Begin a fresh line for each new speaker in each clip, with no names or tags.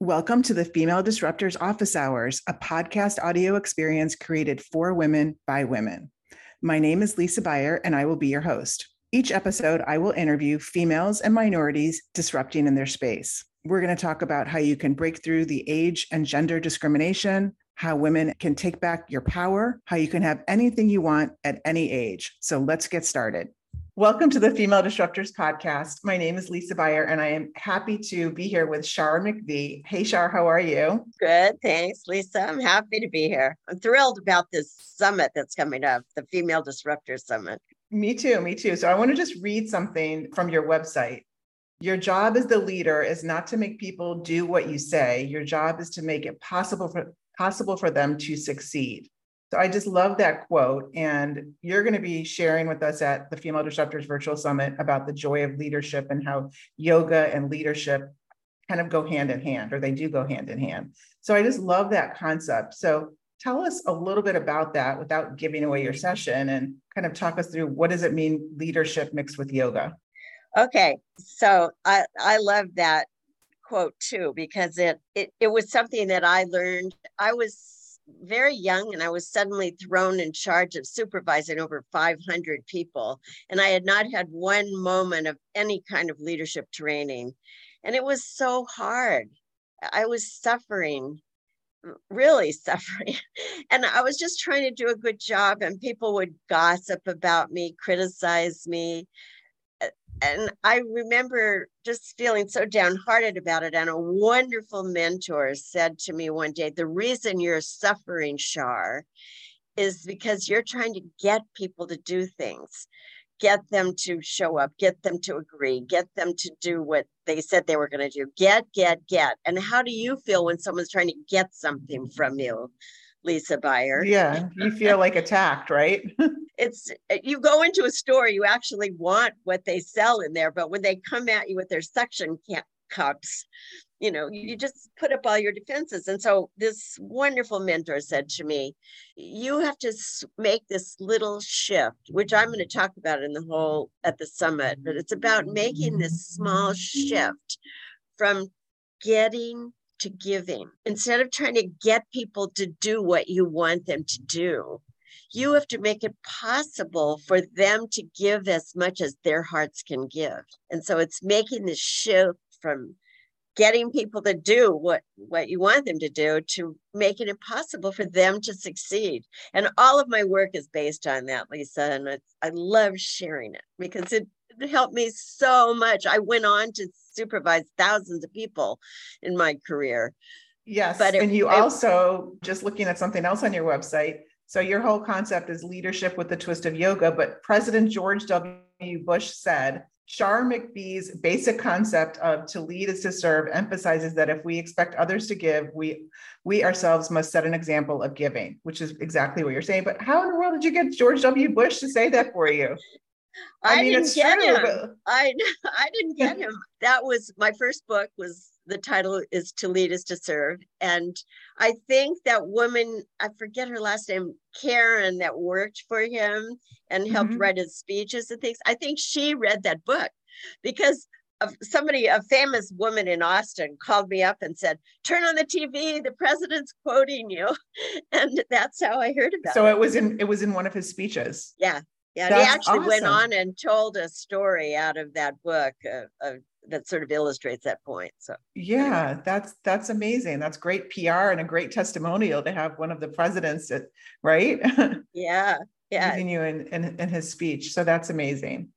Welcome to the Female Disruptors Office Hours, a podcast audio experience created for women by women. My name is Lisa Beyer, and I will be your host. Each episode, I will interview females and minorities disrupting in their space. We're going to talk about how you can break through the age and gender discrimination, how women can take back your power, how you can have anything you want at any age. So let's get started. Welcome to the Female Disruptors Podcast. My name is Lisa Beyer, and I am happy to be here with Shar McBee. Hey, Shar, how are you?
Good, thanks, Lisa. I'm happy to be here. I'm thrilled about this summit that's coming up, the Female Disruptors Summit.
Me too, me too. So I want to just read something from your website. Your job as the leader is not to make people do what you say. Your job is to make it possible for possible for them to succeed. So I just love that quote. And you're going to be sharing with us at the Female Disruptors Virtual Summit about the joy of leadership and how yoga and leadership kind of go hand in hand, or they do go hand in hand. So I just love that concept. So tell us a little bit about that without giving away your session and kind of talk us through what does it mean leadership mixed with yoga?
Okay. So I, I love that quote too, because it, it it was something that I learned. I was very young and I was suddenly thrown in charge of supervising over 500 people. And I had not had one moment of any kind of leadership training. And it was so hard. I was suffering, really suffering. And I was just trying to do a good job, and people would gossip about me, criticize me, and I remember just feeling so downhearted about it. And a wonderful mentor said to me one day, The reason you're suffering, Shar, is because you're trying to get people to do things, get them to show up, get them to agree, get them to do what they said they were going to do. Get, get, get. And how do you feel when someone's trying to get something from you? Lisa Beyer.
Yeah, you feel like attacked, right?
it's you go into a store, you actually want what they sell in there, but when they come at you with their suction cups, you know, you just put up all your defenses. And so this wonderful mentor said to me, you have to make this little shift, which I'm going to talk about in the whole at the summit, but it's about making this small shift from getting to giving. Instead of trying to get people to do what you want them to do, you have to make it possible for them to give as much as their hearts can give. And so it's making the shift from getting people to do what what you want them to do to making it possible for them to succeed and all of my work is based on that lisa and i love sharing it because it it helped me so much. I went on to supervise thousands of people in my career.
Yes. But it, and you it, also, just looking at something else on your website, so your whole concept is leadership with the twist of yoga. But President George W. Bush said, Shar McBee's basic concept of to lead is to serve emphasizes that if we expect others to give, we we ourselves must set an example of giving, which is exactly what you're saying. But how in the world did you get George W. Bush to say that for you?
I, I mean, didn't get true, him. But... I I didn't get him. That was my first book. Was the title is to lead is to serve, and I think that woman I forget her last name Karen that worked for him and helped mm-hmm. write his speeches and things. I think she read that book because of somebody, a famous woman in Austin, called me up and said, "Turn on the TV. The president's quoting you," and that's how I heard about
so
it.
So it was in it was in one of his speeches.
Yeah, yeah, That's he actually awesome. went on and told a story out of that book uh, uh, that sort of illustrates that point. So
yeah, anyway. that's that's amazing. That's great PR and a great testimonial to have one of the presidents, at, right?
Yeah, yeah.
Using you in, in in his speech, so that's amazing.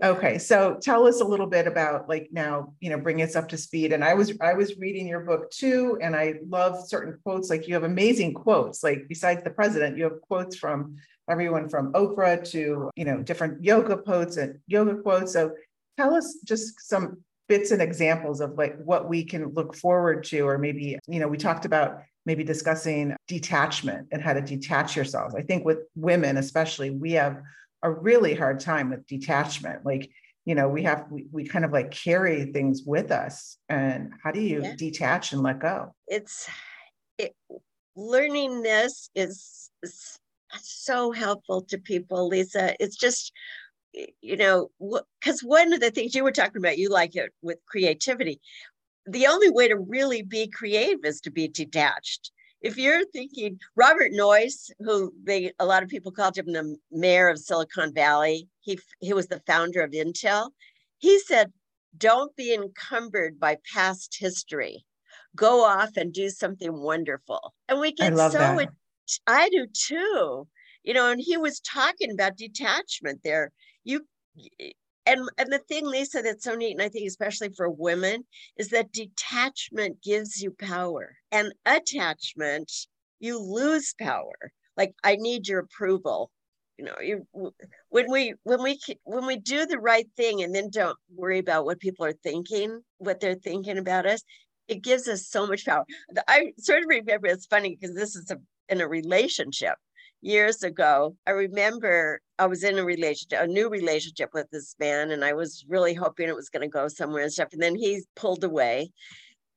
Okay, so tell us a little bit about like now, you know, bring us up to speed. And I was I was reading your book too, and I love certain quotes. Like you have amazing quotes. Like besides the president, you have quotes from everyone from Oprah to, you know, different yoga quotes and yoga quotes. So tell us just some bits and examples of like what we can look forward to, or maybe, you know, we talked about maybe discussing detachment and how to detach yourselves. I think with women, especially, we have a really hard time with detachment. Like, you know, we have, we, we kind of like carry things with us. And how do you yeah. detach and let go?
It's, it, learning this is, is so helpful to people, Lisa. It's just, you know, because one of the things you were talking about, you like it with creativity. the only way to really be creative is to be detached if you're thinking Robert Noyce, who they a lot of people called him the mayor of Silicon Valley, he he was the founder of Intel. He said, "Don't be encumbered by past history. Go off and do something wonderful." And we get so that. I do too. You know, and he was talking about detachment there. You and and the thing lisa that's so neat and i think especially for women is that detachment gives you power and attachment you lose power. Like i need your approval. You know you when we when we when we do the right thing and then don't worry about what people are thinking what they're thinking about us it gives us so much power. I sort of remember it's funny because this is a, in a relationship years ago, I remember I was in a relationship, a new relationship with this man, and I was really hoping it was going to go somewhere and stuff. And then he pulled away.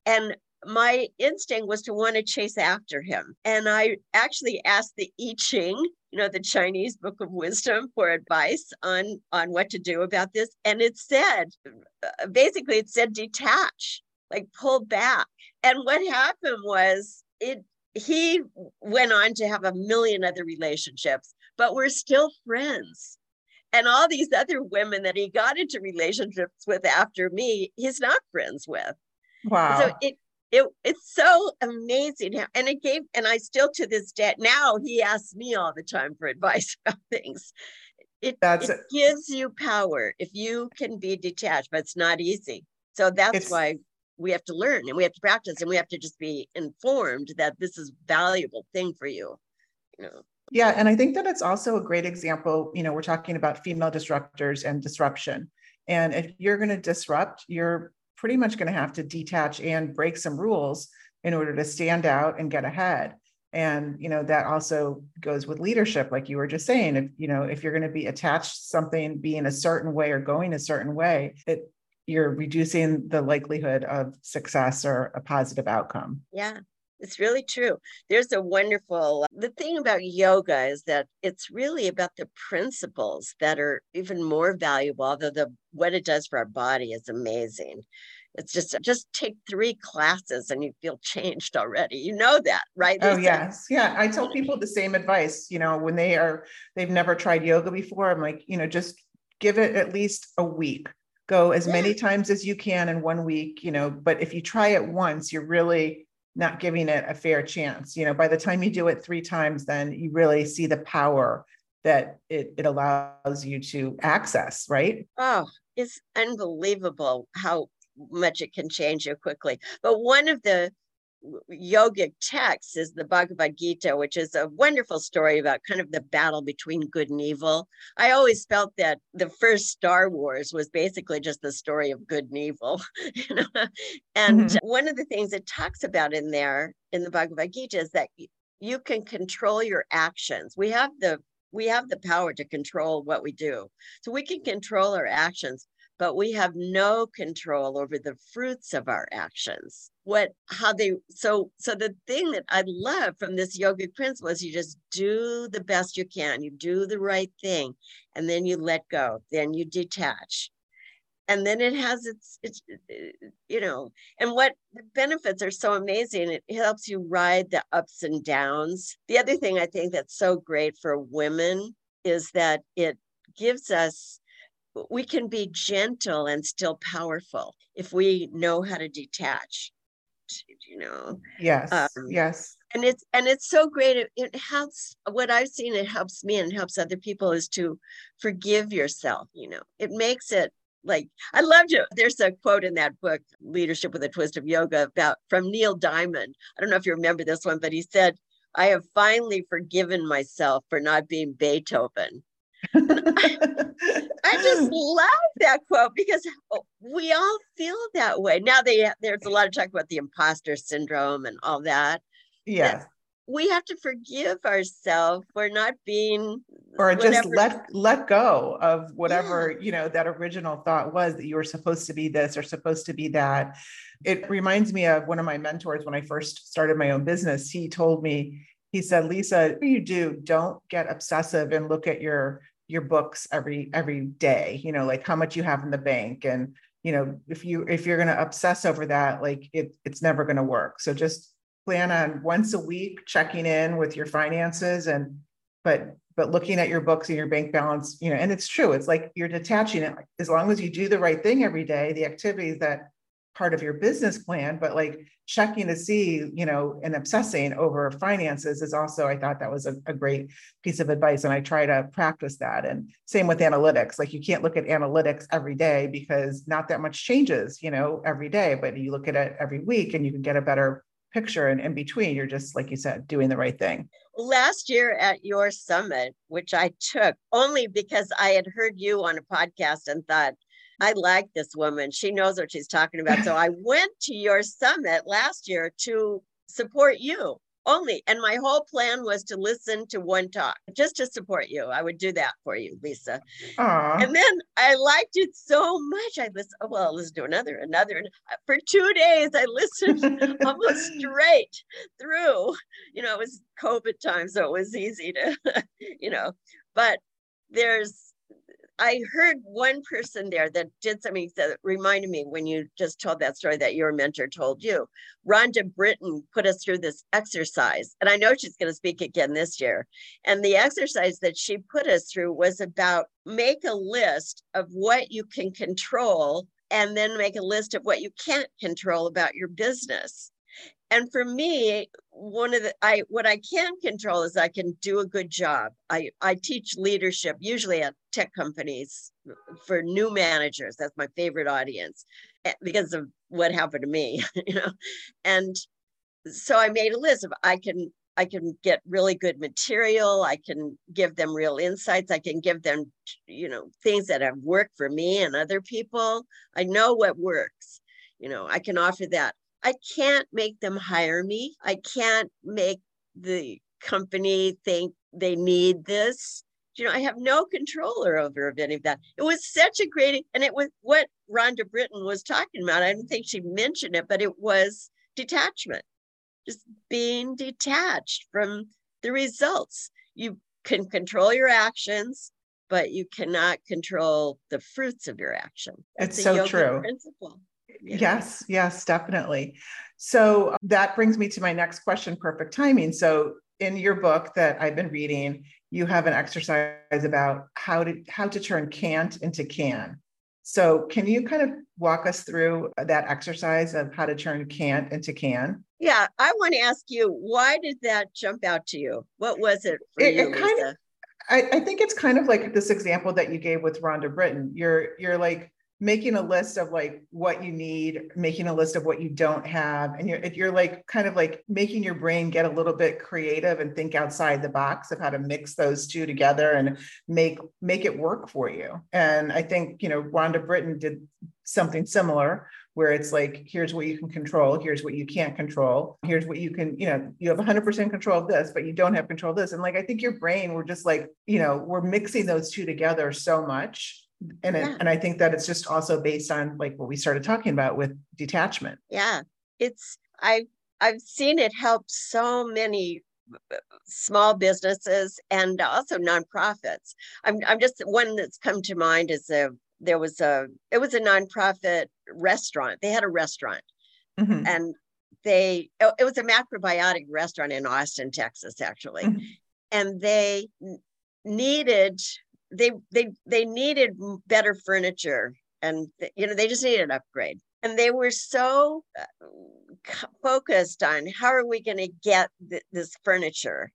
And my instinct was to want to chase after him. And I actually asked the I Ching, you know, the Chinese book of wisdom for advice on, on what to do about this. And it said, uh, basically, it said detach, like pull back. And what happened was it he went on to have a million other relationships, but we're still friends. And all these other women that he got into relationships with after me, he's not friends with.
Wow.
So it it it's so amazing. And it gave, and I still to this day, now he asks me all the time for advice about things. It, that's it gives you power if you can be detached, but it's not easy. So that's why we have to learn and we have to practice and we have to just be informed that this is valuable thing for you you know.
Yeah and i think that it's also a great example you know we're talking about female disruptors and disruption. And if you're going to disrupt you're pretty much going to have to detach and break some rules in order to stand out and get ahead. And you know that also goes with leadership like you were just saying if you know if you're going to be attached to something being a certain way or going a certain way it you're reducing the likelihood of success or a positive outcome.
Yeah, it's really true. There's a wonderful the thing about yoga is that it's really about the principles that are even more valuable, although the what it does for our body is amazing. It's just just take three classes and you feel changed already. You know that, right?
Oh yes. Yeah. I tell people the same advice, you know, when they are they've never tried yoga before. I'm like, you know, just give it at least a week go as many times as you can in one week, you know, but if you try it once, you're really not giving it a fair chance. You know, by the time you do it three times, then you really see the power that it, it allows you to access, right?
Oh, it's unbelievable how much it can change you quickly. But one of the yogic text is the Bhagavad Gita, which is a wonderful story about kind of the battle between good and evil. I always felt that the first Star Wars was basically just the story of good and evil. You know? And mm-hmm. one of the things it talks about in there in the Bhagavad Gita is that you can control your actions. We have the we have the power to control what we do. So we can control our actions, but we have no control over the fruits of our actions. What how they so so the thing that i love from this yogic principle is you just do the best you can. You do the right thing and then you let go then you detach. And then it has its it's you know and what the benefits are so amazing it helps you ride the ups and downs. The other thing i think that's so great for women is that it gives us we can be gentle and still powerful if we know how to detach you know
yes um, yes.
and it's and it's so great it, it helps what i've seen it helps me and helps other people is to forgive yourself you know it makes it like i loved it there's a quote in that book leadership with a twist of yoga about from neil diamond i don't know if you remember this one but he said i have finally forgiven myself for not being beethoven I just love that quote because we all feel that way. Now they there's a lot of talk about the imposter syndrome and all that.
Yeah.
We have to forgive ourselves for not being
or whatever. just let let go of whatever, yeah. you know, that original thought was that you were supposed to be this or supposed to be that. It reminds me of one of my mentors when I first started my own business. He told me, he said, Lisa, you do, don't get obsessive and look at your your books every every day you know like how much you have in the bank and you know, if you if you're going to obsess over that, like it it's never going to work. So just plan on once a week checking in with your finances and but but looking at your books and your bank balance, you know, and it's true. It's like you're detaching it. As long as you do the right thing every day, the activities that part of your business plan, but like checking to see, you know, and obsessing over finances is also, I thought that was a, a, great piece of advice. And I try to practice that. And same with analytics. Like you can't look at analytics every day because not that much changes, you know, every day, but you look at it every week and you can get a better picture. And in between, you're just, like you said, doing the right thing.
Last year at your summit, which I took only because I had heard you on a podcast and thought, I like this woman. She knows what she's talking about. So I went to your summit last year to support you only. And my whole plan was to listen to one talk just to support you. I would do that for you, Lisa. Aww. And then I liked it so much. I listened, oh, well, let's do another, another. Uh, for two days, I listened almost straight through. You know, it was COVID time, so it was easy to, you know, but there's I heard one person there that did something that reminded me when you just told that story that your mentor told you. Rhonda Britten put us through this exercise, and I know she's going to speak again this year. And the exercise that she put us through was about make a list of what you can control and then make a list of what you can't control about your business and for me one of the i what i can control is i can do a good job. I i teach leadership usually at tech companies for new managers. That's my favorite audience eh, because of what happened to me you know? And so i made a list of i can i can get really good material. I can give them real insights. I can give them you know things that have worked for me and other people. I know what works you know? I can offer that I can't make them hire me. I can't make the company think they need this. You know, I have no control over any of that. It was such a great, and it was what Rhonda Britten was talking about. I don't think she mentioned it, but it was detachment, just being detached from the results. You can control your actions, but you cannot control the fruits of your action.
That's it's so true. Principle. Yes, yes, definitely. So that brings me to my next question perfect timing. So in your book that I've been reading, you have an exercise about how to how to turn can't into can. So can you kind of walk us through that exercise of how to turn can't into can?
Yeah, I want to ask you, why did that jump out to you? What was it for it, you, it kind Lisa? Of,
I, I think it's kind of like this example that you gave with Rhonda Britten. You're you're like making a list of like what you need making a list of what you don't have and you're if you're like kind of like making your brain get a little bit creative and think outside the box of how to mix those two together and make make it work for you. And i think you know rhonda britten did something similar where it's like here's what you can control here's what you can't control here's what you can you know you have 100% control of this but you don't have control of this. And like i think your brain we're just like you know we're mixing those two together so much and it, and I think that it's just also based on like what we started talking about with detachment.
Yeah, it's I I've seen it help so many uh, small businesses and also nonprofits. I'm I'm just one that's come to mind is a there was a it was a nonprofit restaurant. They had a restaurant, mm-hmm. and they it was a macrobiotic restaurant in Austin, Texas, actually, mm-hmm. and they needed they they they needed better furniture and you know they just needed an upgrade. And they were so uh, focused on how are we going to get th- this furniture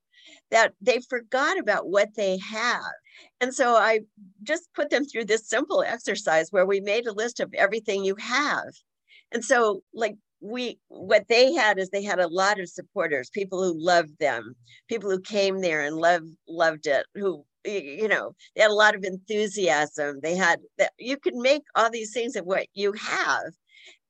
that they forgot about what they have and so i just put them through this simple exercise where we made a list of everything you have. And so like we what they had is they had a lot of supporters people who loved them people who came there and loved loved it who you know they had a lot of enthusiasm. They had that you could make all these things of what you have.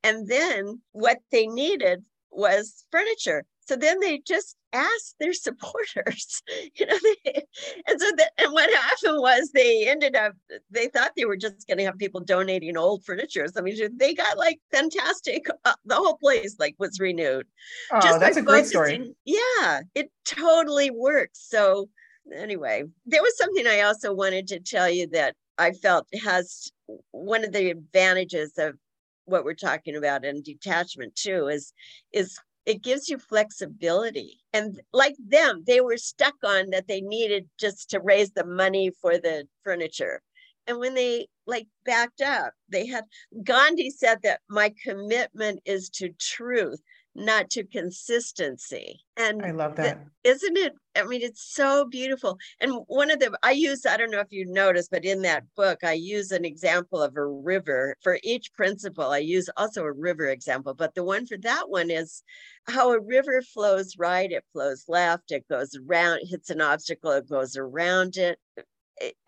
And then what they needed was furniture. So then they just asked their supporters you know they, and so that and what happened was they ended up they thought they were just going to have people donating old furniture so i mean they got like fantastic uh, the whole place like was renewed.
Oh just that's a great story.
yeah it totally works. So anyway, there was something I also wanted to tell you that I felt has one of the advantages of what we're talking about in detachment too is is it gives you flexibility. And like them they were stuck on that they needed just to raise the money for the furniture. And when they like backed up they had gandhi said that my commitment is to truth not to consistency. And
I love that.
Isn't it? I mean, it's so beautiful. And one of the, I use, I don't know if you noticed, but in that book, I use an example of a river. For each principle, I use also a river example. But the one for that one is how a river flows right, it flows left, it goes around, hits an obstacle, it goes around it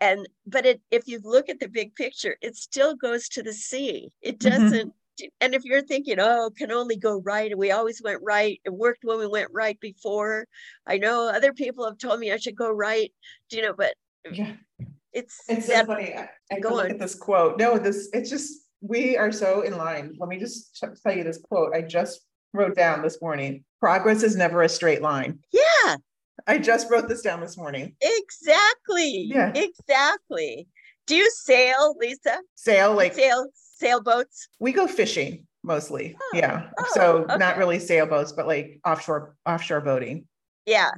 and but it if you look at the big picture it still goes to the sea it mm-hmm. doesn't mm-hmm and if you're thinking, oh, can only go right, and we always went right. It worked when we went right before. I know other people have told me I should go right, do you know, but
yeah,
it's
it's so funny. I, I go look at this quote. No, this it's just we are so in line. Let me just tell you this quote I just wrote down this morning. Progress is never a straight line.
Yeah.
I just wrote this down this morning.
Exactly. Yeah. Exactly. Do you sail, Lisa?
Sail like
sail sailboats?
We go fishing mostly. Oh, yeah. Oh, so okay. not really sailboats, but like offshore offshore boating.
Yeah.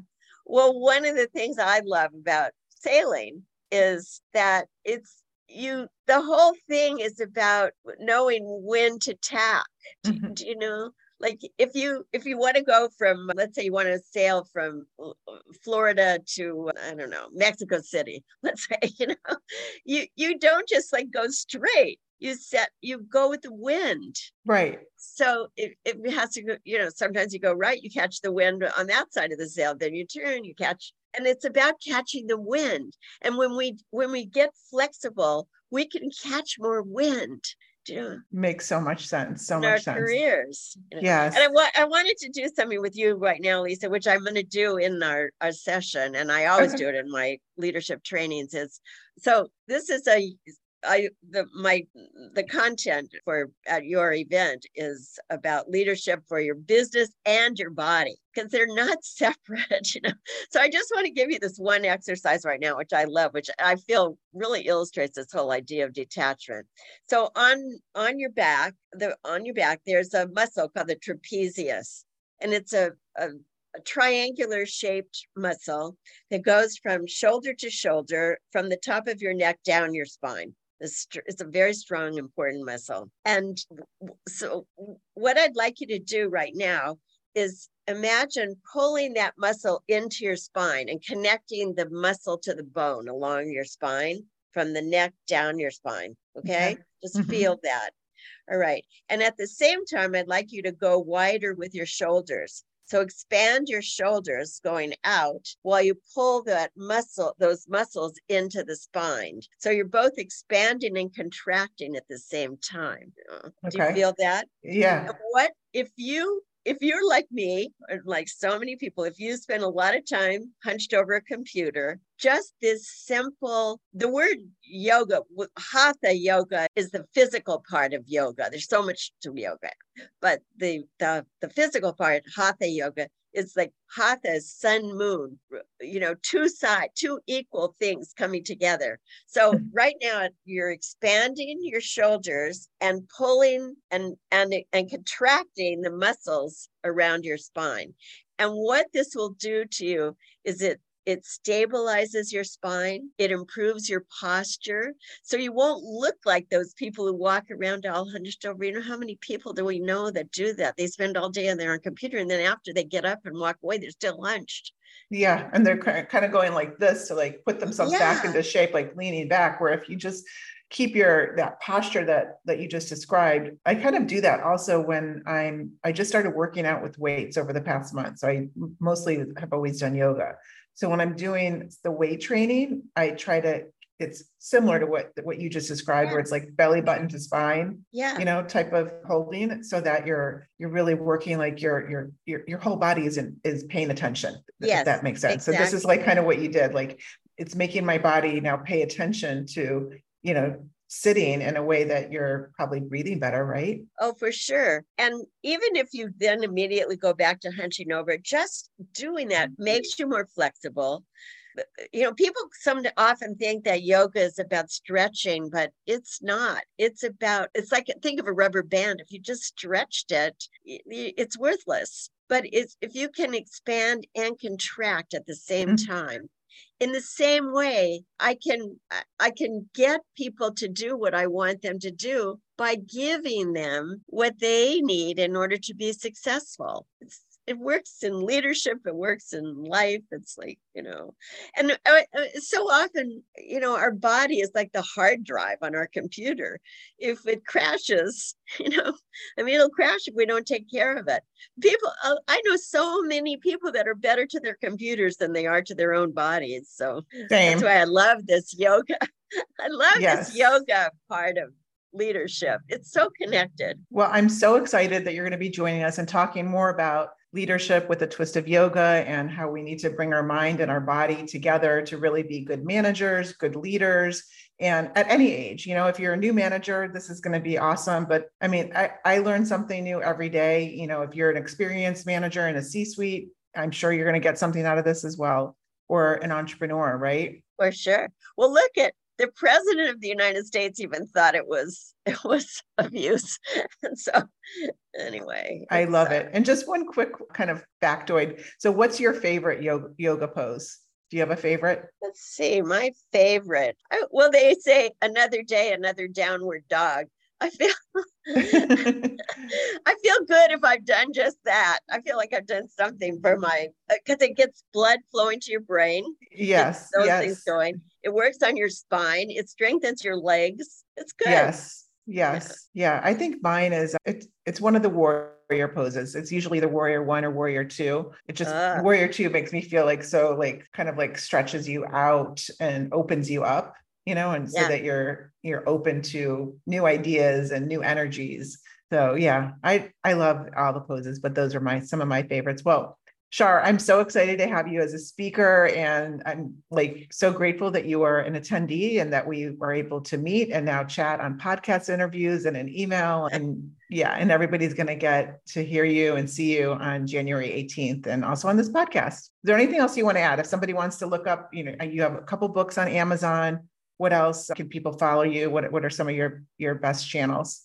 Well, one of the things I love about sailing is that it's you the whole thing is about knowing when to tack. Mm-hmm. Do, do you know? like if you if you want to go from let's say you want to sail from florida to i don't know mexico city let's say you know you you don't just like go straight you set you go with the wind.
Right.
So it, it has to go you know sometimes you go right you catch the wind on that side of the sail then you turn you catch and it's about catching the wind. And when we when we get flexible we can catch more wind.
Makes so much sense so much sense.
careers.
You know? yes.
And I, wa- I wanted to do something with you right now lisa which i'm going to do in our, our session and i always okay. do it in my leadership trainings is so this is a I the my the content for at your event is about leadership for your business and your body because they're not separate, you know. So I just want to give you this one exercise right now, which I love, which I feel really illustrates this whole idea of detachment. So on on your back, the on your back, there's a muscle called the trapezius, and it's a, a a triangular shaped muscle that goes from shoulder to shoulder from the top of your neck down your spine. It's a very strong, important muscle. And so, what I'd like you to do right now is imagine pulling that muscle into your spine and connecting the muscle to the bone along your spine from the neck down your spine. Okay. okay. Just mm-hmm. feel that. All right. And at the same time, I'd like you to go wider with your shoulders. So expand your shoulders going out while you pull that muscle, those muscles into the spine. So you're both expanding and contracting at the same time. Do you feel that?
Yeah.
what if you if you're like me, or like so many people, if you spend a lot of time hunched over a computer, just this simple, the word yoga, hatha yoga is the physical part of yoga. There's so much to yoga, but the the, the physical part, hatha yoga, it's like hatha sun moon you know two side two equal things coming together. So right now you're expanding your shoulders and pulling and and and contracting the muscles around your spine. And what this will do to you is it it stabilizes your spine. It improves your posture. So you won't look like those people who walk around all hunched over. You know how many people do we know that do that? They spend all day on their computer and then after they get up and walk away, they're still hunched.
Yeah. And they're kind of going like this to like put themselves yeah. back into shape, like leaning back. Where if you just keep your that posture that that you just described i kind of do that also when i'm i just started working out with weights over the past month so i mostly have always done yoga so when I'm doing the weight training, I try to it's similar to what what you just described yeah. where it's like belly button to spine
yeah
you know type of holding so that you're you're really working like your your your, your whole body is in, is paying attention
yes,
that makes sense exactly. so this is like kind of what you did like it's making my body now pay attention to you know sitting in a way that you're probably breathing better, right?
Oh, for sure. And even if you then immediately go back to hunching over, just doing that makes you more flexible. you know, people some often think that yoga is about stretching, but it's not. It's about, it's like, think of a rubber band. If you just stretched it, it's worthless. But it's, if you can expand and contract at the same mm-hmm. time, in the same way i can i can get people to do what i want them to do by giving them what they need in order to be successful it works in leadership it works in life it's like you know and uh, uh, so often you know our body is like the hard drive on our computer if it crashes you know i mean it'll crash if we don't take care of it people uh, i know so many people that are better to their computers than they are to their own bodies so Same. that's why i love this yoga i love yes. this yoga part of leadership. It's so connected.
Well, I'm so excited that you're going to be joining us and talking more about leadership with a twist of yoga and how we need to bring our mind and our body together to really be good managers, good leaders. And at any age, you know, if you're a new manager, this is going to be awesome. But I mean, I, I learn something new every day. You know, if you're an experienced manager in a C suite, I'm sure you're going to get something out of this as well, or an entrepreneur, right?
For sure. Well, look at the president of the United States even thought it was it was abuse. And so anyway.
I love uh, it. And just one quick kind of factoid. So what's your favorite yoga yoga pose? Do you have a favorite?
Let's see. My favorite. I, well, they say another day, another downward dog. I feel I feel good if I've done just that. I feel like I've done something for my because uh, it gets blood flowing to your brain.
Yes,
those
yes.
things going. It works on your spine. It strengthens your legs. It's good.
Yes, yes, yeah. I think mine is it's it's one of the warrior poses. It's usually the warrior one or warrior two. It just uh. warrior two makes me feel like so like kind of like stretches you out and opens you up you know, and so yeah. that you're you're open to new ideas and new energies. So yeah, I I love all the poses, but those are my some of my favorites. Well, Shar, I'm so excited to have you as a speaker, and I'm like so grateful that you are an attendee and that we were able to meet and now chat on podcast interviews and an email. And yeah, and everybody's going to get to hear you and see you on January 18th, and also on this podcast. Is there anything else you want to add? If somebody wants to look up, you know, you have a couple books on Amazon what else can people follow you? What what are some of your your best channels?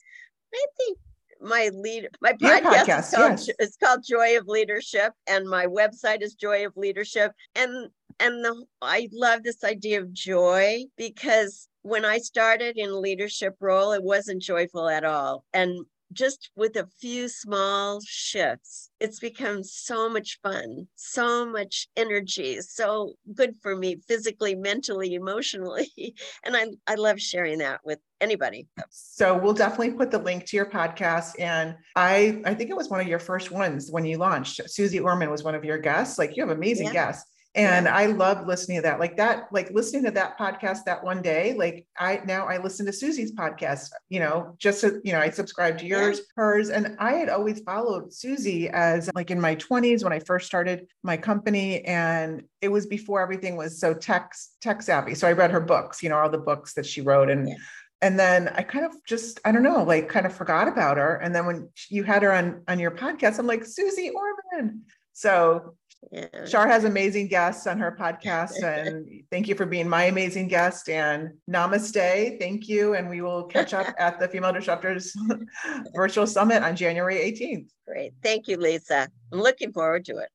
I think my lead my podcast, podcast is, called, yes. it's called Joy of Leadership, and my website is Joy of Leadership. And and the, I love this idea of joy because when I started in a leadership role, it wasn't joyful at all. And just with a few small shifts, it's become so much fun, so much energy, so good for me physically, mentally, emotionally. And I, I love sharing that with anybody.
So we'll definitely put the link to your podcast. And I I think it was one of your first ones when you launched. Susie Orman was one of your guests. Like you have amazing yeah. guests. And yeah. I love listening to that. Like that, like listening to that podcast that one day, like I now I listen to Susie's podcast, you know, just so, you know, I subscribe to yours, yeah. hers. And I had always followed Susie as like in my 20s when I first started my company. And it was before everything was so tech tech savvy. So I read her books, you know, all the books that she wrote. And yeah. and then I kind of just, I don't know, like kind of forgot about her. And then when you had her on on your podcast, I'm like, Susie Orman. So yeah. Shar has amazing guests on her podcast. And thank you for being my amazing guest. And namaste. Thank you. And we will catch up at the Female Disruptors Virtual Summit on January 18th.
Great. Thank you, Lisa. I'm looking forward to it.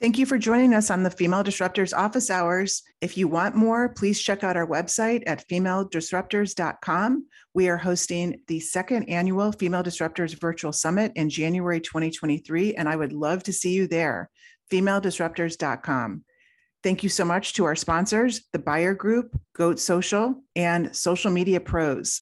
Thank you for joining us on the Female Disruptors office hours. If you want more, please check out our website at femaledisruptors.com. We are hosting the second annual Female Disruptors Virtual Summit in January 2023, and I would love to see you there femaledisruptors.com. Thank you so much to our sponsors, the Beyer Group, Goat Social, and Social Media Pros.